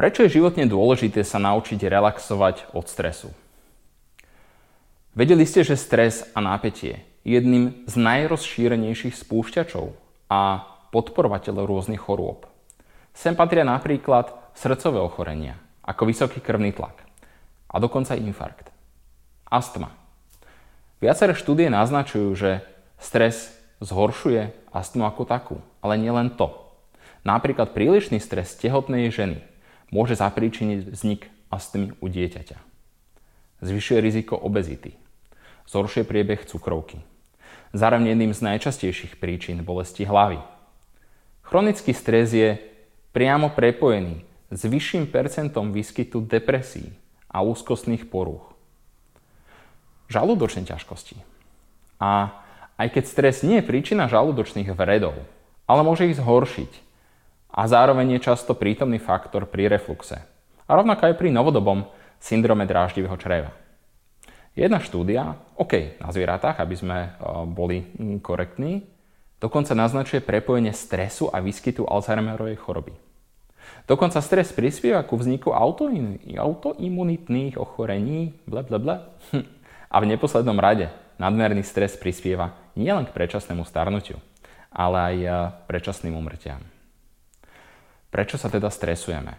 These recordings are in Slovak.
Prečo je životne dôležité sa naučiť relaxovať od stresu? Vedeli ste, že stres a nápetie je jedným z najrozšírenejších spúšťačov a podporovateľov rôznych chorôb. Sem patria napríklad srdcové ochorenia, ako vysoký krvný tlak a dokonca infarkt. Astma. Viaceré štúdie naznačujú, že stres zhoršuje astmu ako takú, ale nielen to. Napríklad prílišný stres tehotnej ženy môže zapríčiniť vznik astmy u dieťaťa. Zvyšuje riziko obezity. Zhoršuje priebeh cukrovky. Zároveň jedným z najčastejších príčin bolesti hlavy. Chronický stres je priamo prepojený s vyšším percentom výskytu depresí a úzkostných porúch. Žalúdočné ťažkosti. A aj keď stres nie je príčina žalúdočných vredov, ale môže ich zhoršiť, a zároveň je často prítomný faktor pri refluxe. A rovnako aj pri novodobom syndrome dráždivého čreva. Jedna štúdia, OK, na zvieratách, aby sme e, boli mm, korektní, dokonca naznačuje prepojenie stresu a výskytu Alzheimerovej choroby. Dokonca stres prispieva ku vzniku autoimunitných ochorení, ble, ble, ble. A v neposlednom rade nadmerný stres prispieva nielen k predčasnému starnutiu, ale aj e, predčasným umrtiam. Prečo sa teda stresujeme?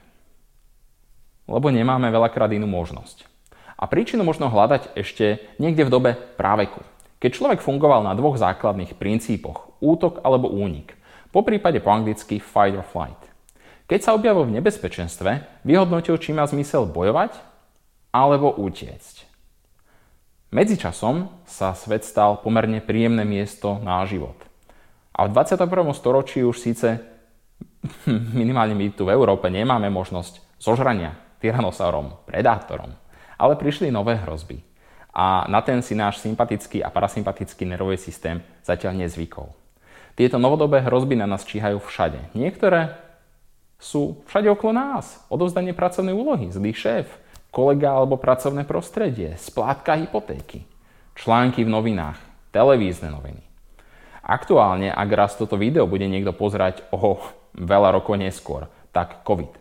Lebo nemáme veľakrát inú možnosť. A príčinu možno hľadať ešte niekde v dobe práveku, keď človek fungoval na dvoch základných princípoch, útok alebo únik, po prípade po anglicky fight or flight. Keď sa objavil v nebezpečenstve, vyhodnotil, či má zmysel bojovať alebo utiecť. Medzičasom sa svet stal pomerne príjemné miesto na život. A v 21. storočí už síce minimálne my tu v Európe nemáme možnosť zožrania tyranosaurom, predátorom, ale prišli nové hrozby. A na ten si náš sympatický a parasympatický nervový systém zatiaľ nezvykol. Tieto novodobé hrozby na nás číhajú všade. Niektoré sú všade okolo nás. Odovzdanie pracovnej úlohy, zlý šéf, kolega alebo pracovné prostredie, splátka hypotéky, články v novinách, televízne noviny. Aktuálne, ak raz toto video bude niekto pozerať o veľa rokov neskôr, tak COVID.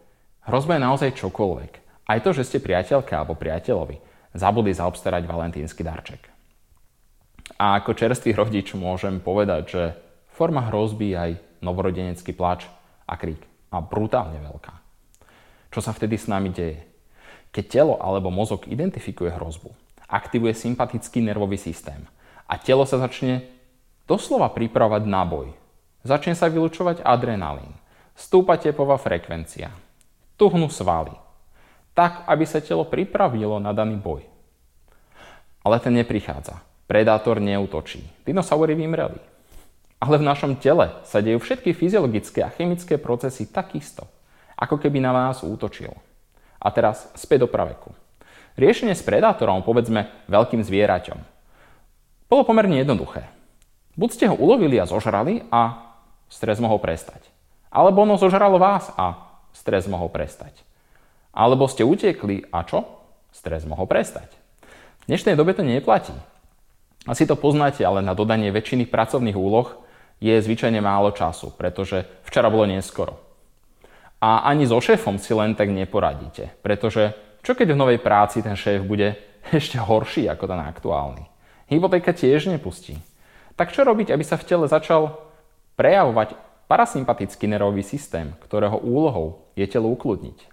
Hrozba je naozaj čokoľvek. Aj to, že ste priateľka alebo priateľovi zabudli zaobstarať valentínsky darček. A ako čerstvý rodič môžem povedať, že forma hrozby je aj novorodenecký plač a krík. A brutálne veľká. Čo sa vtedy s nami deje? Keď telo alebo mozog identifikuje hrozbu, aktivuje sympatický nervový systém a telo sa začne doslova pripravovať na boj. Začne sa vylučovať adrenalín. Stúpa tepová frekvencia. Tuhnú svaly. Tak, aby sa telo pripravilo na daný boj. Ale ten neprichádza. Predátor neutočí. Dinosaury vymreli. Ale v našom tele sa dejú všetky fyziologické a chemické procesy takisto, ako keby na nás útočil. A teraz späť do praveku. Riešenie s predátorom, povedzme veľkým zvieraťom, bolo pomerne jednoduché. Buď ste ho ulovili a zožrali a stres mohol prestať. Alebo ono zožralo vás a stres mohol prestať. Alebo ste utekli a čo? Stres mohol prestať. V dnešnej dobe to neplatí. Asi to poznáte, ale na dodanie väčšiny pracovných úloh je zvyčajne málo času, pretože včera bolo neskoro. A ani so šéfom si len tak neporadíte, pretože čo keď v novej práci ten šéf bude ešte horší ako ten aktuálny? Hypotéka tiež nepustí. Tak čo robiť, aby sa v tele začal prejavovať parasympatický nervový systém, ktorého úlohou je telo ukludniť.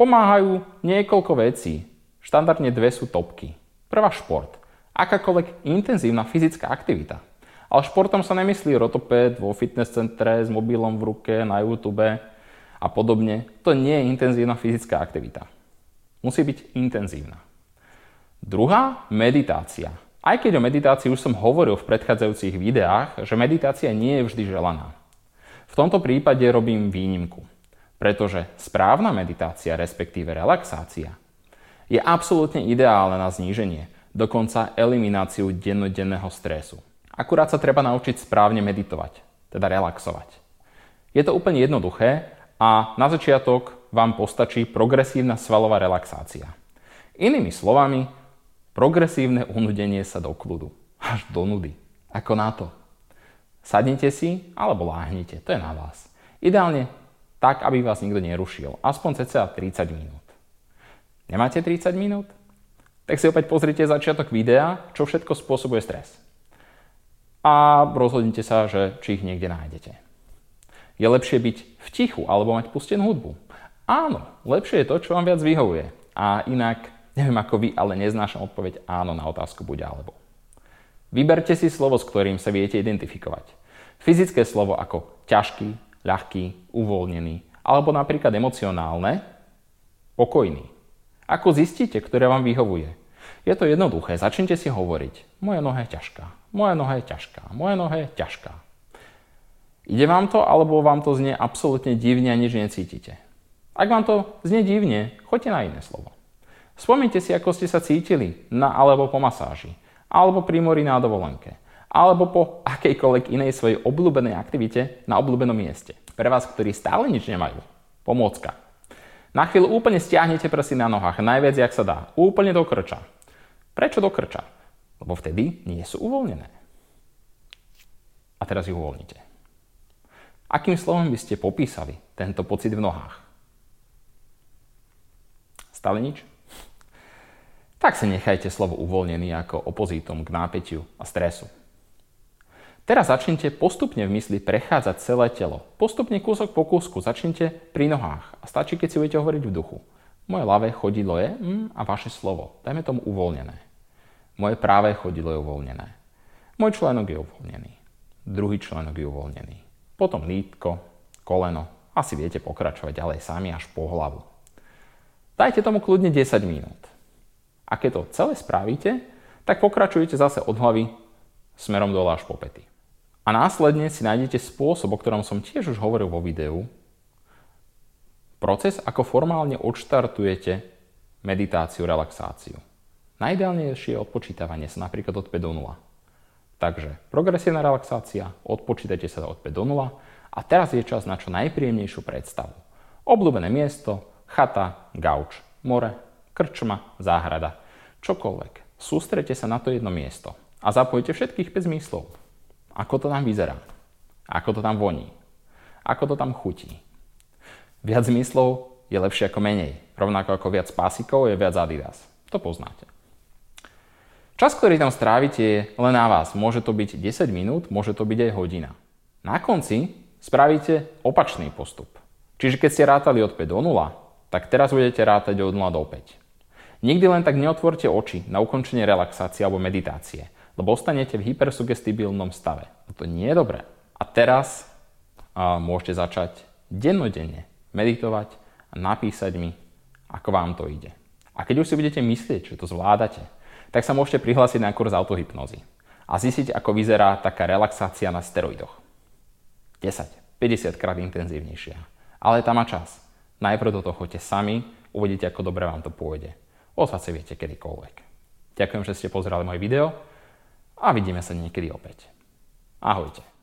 Pomáhajú niekoľko vecí. Štandardne dve sú topky. Prvá šport. Akákoľvek intenzívna fyzická aktivita. Ale športom sa nemyslí rotoped vo fitness centre s mobilom v ruke, na YouTube a podobne. To nie je intenzívna fyzická aktivita. Musí byť intenzívna. Druhá, meditácia. Aj keď o meditácii už som hovoril v predchádzajúcich videách, že meditácia nie je vždy želaná. V tomto prípade robím výnimku, pretože správna meditácia, respektíve relaxácia, je absolútne ideálna na zníženie, dokonca elimináciu dennodenného stresu. Akurát sa treba naučiť správne meditovať, teda relaxovať. Je to úplne jednoduché a na začiatok vám postačí progresívna svalová relaxácia. Inými slovami, progresívne unudenie sa do kľudu. Až do nudy. Ako na to. Sadnite si alebo láhnite, to je na vás. Ideálne tak aby vás nikto nerušil. Aspoň cca 30 minút. Nemáte 30 minút? Tak si opäť pozrite začiatok videa, čo všetko spôsobuje stres. A rozhodnite sa, že či ich niekde nájdete. Je lepšie byť v tichu alebo mať pustenú hudbu. Áno, lepšie je to, čo vám viac vyhovuje. A inak, neviem ako vy, ale neznášam odpoveď áno na otázku buď alebo. Vyberte si slovo, s ktorým sa viete identifikovať. Fyzické slovo ako ťažký, ľahký, uvoľnený, alebo napríklad emocionálne, pokojný. Ako zistíte, ktoré vám vyhovuje? Je to jednoduché, začnite si hovoriť. Moja noha je ťažká, moja noha je ťažká, moja noha je ťažká. Ide vám to, alebo vám to znie absolútne divne a nič necítite? Ak vám to znie divne, choďte na iné slovo. Spomnite si, ako ste sa cítili na alebo po masáži, alebo pri mori na dovolenke, alebo po akejkoľvek inej svojej obľúbenej aktivite na obľúbenom mieste. Pre vás, ktorí stále nič nemajú. Pomôcka. Na chvíľu úplne stiahnete prsy na nohách, najviac, jak sa dá. Úplne do krča. Prečo do krča? Lebo vtedy nie sú uvoľnené. A teraz ich uvoľnite. Akým slovom by ste popísali tento pocit v nohách? Stále nič? Tak sa nechajte slovo uvoľnený ako opozítom k nápeťu a stresu. Teraz začnite postupne v mysli prechádzať celé telo. Postupne kúsok po kúsku začnite pri nohách a stačí, keď si budete hovoriť v duchu. Moje ľavé chodidlo je mm, a vaše slovo. Dajme tomu uvoľnené. Moje práve chodidlo je uvoľnené. Môj členok je uvoľnený. Druhý členok je uvoľnený. Potom lítko, koleno. Asi viete pokračovať ďalej sami až po hlavu. Dajte tomu kľudne 10 minút. A keď to celé spravíte, tak pokračujete zase od hlavy smerom dole až po pety. A následne si nájdete spôsob, o ktorom som tiež už hovoril vo videu, proces, ako formálne odštartujete meditáciu, relaxáciu. Najideálnejšie je odpočítavanie sa napríklad od 5 do 0. Takže progresívna relaxácia, odpočítajte sa od 5 do 0 a teraz je čas na čo najpríjemnejšiu predstavu. Obľúbené miesto, chata, gauč, more, krčma, záhrada, čokoľvek. Sústrete sa na to jedno miesto a zapojte všetkých 5 zmyslov. Ako to tam vyzerá? Ako to tam voní? Ako to tam chutí? Viac zmyslov je lepšie ako menej. Rovnako ako viac pásikov je viac Adidas. To poznáte. Čas, ktorý tam strávite, je len na vás. Môže to byť 10 minút, môže to byť aj hodina. Na konci spravíte opačný postup. Čiže keď ste rátali od 5 do 0, tak teraz budete rátať od 0 do 5. Nikdy len tak neotvorte oči na ukončenie relaxácie alebo meditácie lebo ostanete v hypersugestibilnom stave. A to nie je dobré. A teraz a môžete začať dennodenne meditovať a napísať mi, ako vám to ide. A keď už si budete myslieť, že to zvládate, tak sa môžete prihlásiť na kurz autohypnozy a zistiť, ako vyzerá taká relaxácia na steroidoch. 10, 50 krát intenzívnejšia. Ale tam má čas. Najprv do toho choďte sami, uvidíte, ako dobre vám to pôjde. Ozvať sa viete kedykoľvek. Ďakujem, že ste pozerali moje video a vidíme sa niekedy opäť. Ahojte.